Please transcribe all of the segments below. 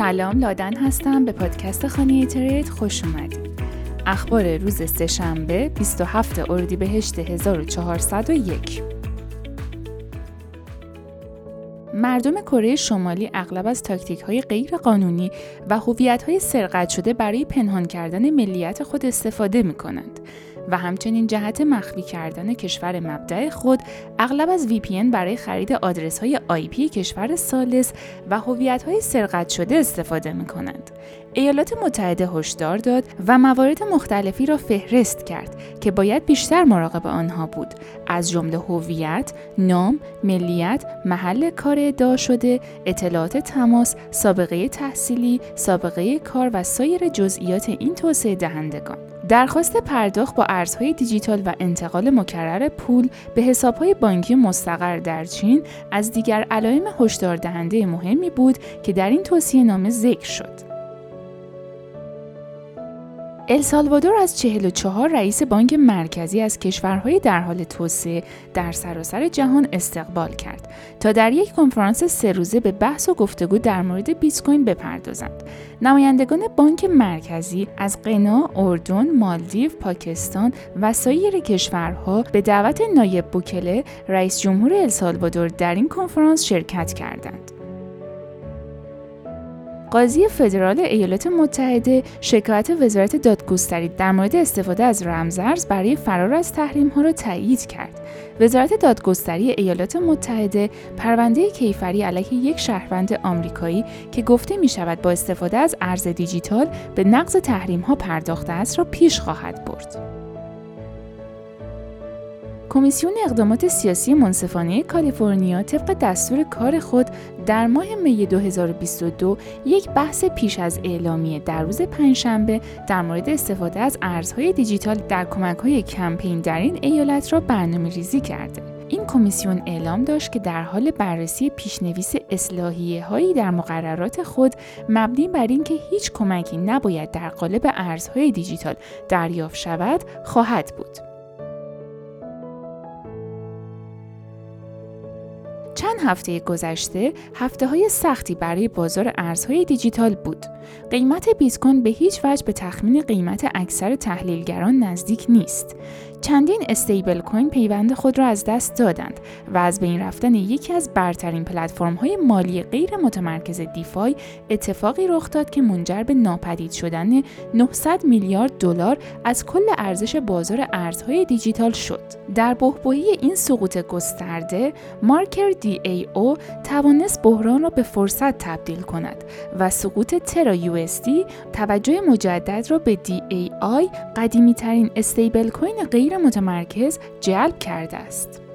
سلام لادن هستم به پادکست خانه ترید خوش اومدید. اخبار روز سهشنبه 27 اردیبهشت 1401 مردم کره شمالی اغلب از تاکتیک های غیر قانونی و هویت های سرقت شده برای پنهان کردن ملیت خود استفاده می کنند و همچنین جهت مخفی کردن کشور مبدع خود اغلب از VPN برای خرید آدرس های IP کشور سالس و هویت های سرقت شده استفاده می کنند. ایالات متحده هشدار داد و موارد مختلفی را فهرست کرد که باید بیشتر مراقب آنها بود از جمله هویت، نام، ملیت، محل کار ادعا شده، اطلاعات تماس، سابقه تحصیلی، سابقه کار و سایر جزئیات این توسعه دهندگان. درخواست پرداخت با ارزهای دیجیتال و انتقال مکرر پول به حسابهای بانکی مستقر در چین از دیگر علائم هشدار دهنده مهمی بود که در این توصیه نامه ذکر شد. السالوادور از 44 رئیس بانک مرکزی از کشورهای در حال توسعه در سراسر جهان استقبال کرد تا در یک کنفرانس سه روزه به بحث و گفتگو در مورد بیت کوین بپردازند. نمایندگان بانک مرکزی از قنا، اردن، مالدیو، پاکستان و سایر کشورها به دعوت نایب بوکله رئیس جمهور السالوادور در این کنفرانس شرکت کردند. قاضی فدرال ایالات متحده شکایت وزارت دادگستری در مورد استفاده از رمزارز برای فرار از تحریم ها را تایید کرد. وزارت دادگستری ایالات متحده پرونده کیفری علیه یک شهروند آمریکایی که گفته می شود با استفاده از ارز دیجیتال به نقض تحریم ها پرداخته است را پیش خواهد برد. کمیسیون اقدامات سیاسی منصفانه کالیفرنیا طبق دستور کار خود در ماه می 2022 یک بحث پیش از اعلامیه در روز پنجشنبه در مورد استفاده از ارزهای دیجیتال در کمک های کمپین در این ایالت را برنامه ریزی کرده. این کمیسیون اعلام داشت که در حال بررسی پیشنویس اصلاحیه هایی در مقررات خود مبنی بر اینکه هیچ کمکی نباید در قالب ارزهای دیجیتال دریافت شود خواهد بود. چند هفته گذشته هفته های سختی برای بازار ارزهای دیجیتال بود. قیمت بیت کوین به هیچ وجه به تخمین قیمت اکثر تحلیلگران نزدیک نیست. چندین استیبل کوین پیوند خود را از دست دادند و از بین رفتن یکی از برترین پلتفرم های مالی غیر متمرکز دیفای اتفاقی رخ داد که منجر به ناپدید شدن 900 میلیارد دلار از کل ارزش بازار ارزهای دیجیتال شد. در بحبوحی این سقوط گسترده، مارکر دی او توانست بحران را به فرصت تبدیل کند و سقوط ترا یو توجه مجدد را به آی قدیمی ترین استیبل کوین غیر متمرکز جلب کرده است.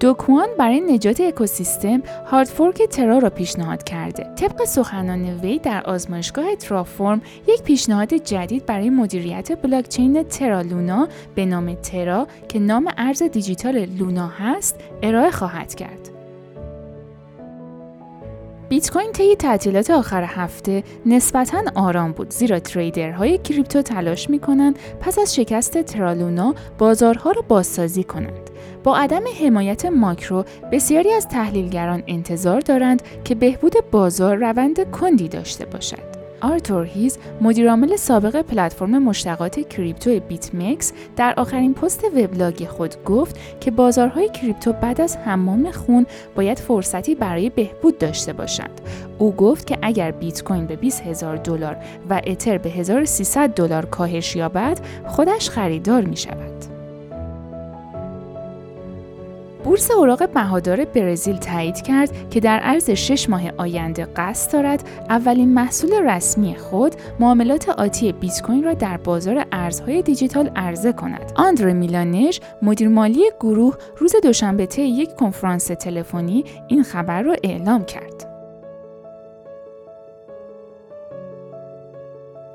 دوکوان برای نجات اکوسیستم هاردفورک ترا را پیشنهاد کرده. طبق سخنان وی در آزمایشگاه ترافورم یک پیشنهاد جدید برای مدیریت بلاکچین ترا لونا به نام ترا که نام ارز دیجیتال لونا هست ارائه خواهد کرد. بیت کوین طی تعطیلات آخر هفته نسبتا آرام بود زیرا تریدرهای کریپتو تلاش می‌کنند پس از شکست ترالونا بازارها را بازسازی کنند. با عدم حمایت ماکرو بسیاری از تحلیلگران انتظار دارند که بهبود بازار روند کندی داشته باشد. آرتور هیز مدیرعامل سابق پلتفرم مشتقات کریپتو بیت مکس در آخرین پست وبلاگ خود گفت که بازارهای کریپتو بعد از حمام خون باید فرصتی برای بهبود داشته باشند. او گفت که اگر بیت کوین به 20 هزار دلار و اتر به 1300 دلار کاهش یابد خودش خریدار می شود. بورس اوراق بهادار برزیل تایید کرد که در عرض شش ماه آینده قصد دارد اولین محصول رسمی خود معاملات آتی بیت کوین را در بازار ارزهای دیجیتال عرضه کند. آندر میلانش مدیر مالی گروه روز دوشنبه طی یک کنفرانس تلفنی این خبر را اعلام کرد.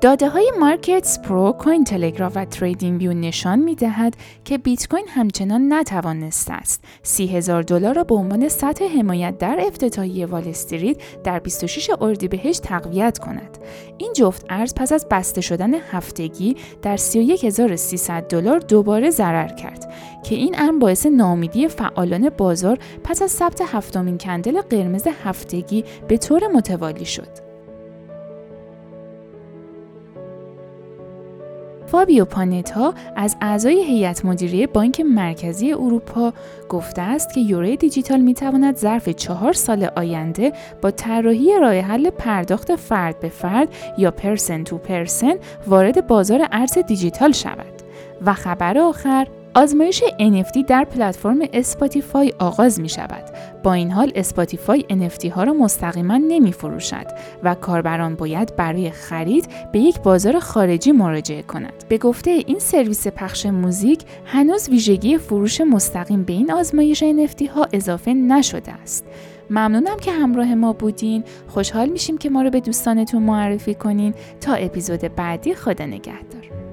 داده های مارکتس پرو، کوین تلگراف و تریدینگ ویو نشان می دهد که بیت کوین همچنان نتوانسته است سی هزار دلار را به عنوان سطح حمایت در افتتاحیه وال استریت در 26 اردیبهشت تقویت کند. این جفت ارز پس از بسته شدن هفتگی در 31300 دلار دوباره ضرر کرد که این امر باعث ناامیدی فعالان بازار پس از ثبت هفتمین کندل قرمز هفتگی به طور متوالی شد. فابیو پانتا از اعضای هیئت مدیره بانک مرکزی اروپا گفته است که یورو دیجیتال می تواند ظرف چهار سال آینده با طراحی راه حل پرداخت فرد به فرد یا person to person وارد بازار ارز دیجیتال شود. و خبر آخر آزمایش NFT در پلتفرم اسپاتیفای آغاز می شود. با این حال اسپاتیفای NFT ها را مستقیما نمی فروشد و کاربران باید برای خرید به یک بازار خارجی مراجعه کند. به گفته این سرویس پخش موزیک هنوز ویژگی فروش مستقیم به این آزمایش NFT ها اضافه نشده است. ممنونم که همراه ما بودین. خوشحال میشیم که ما رو به دوستانتون معرفی کنین تا اپیزود بعدی خدا نگهدار.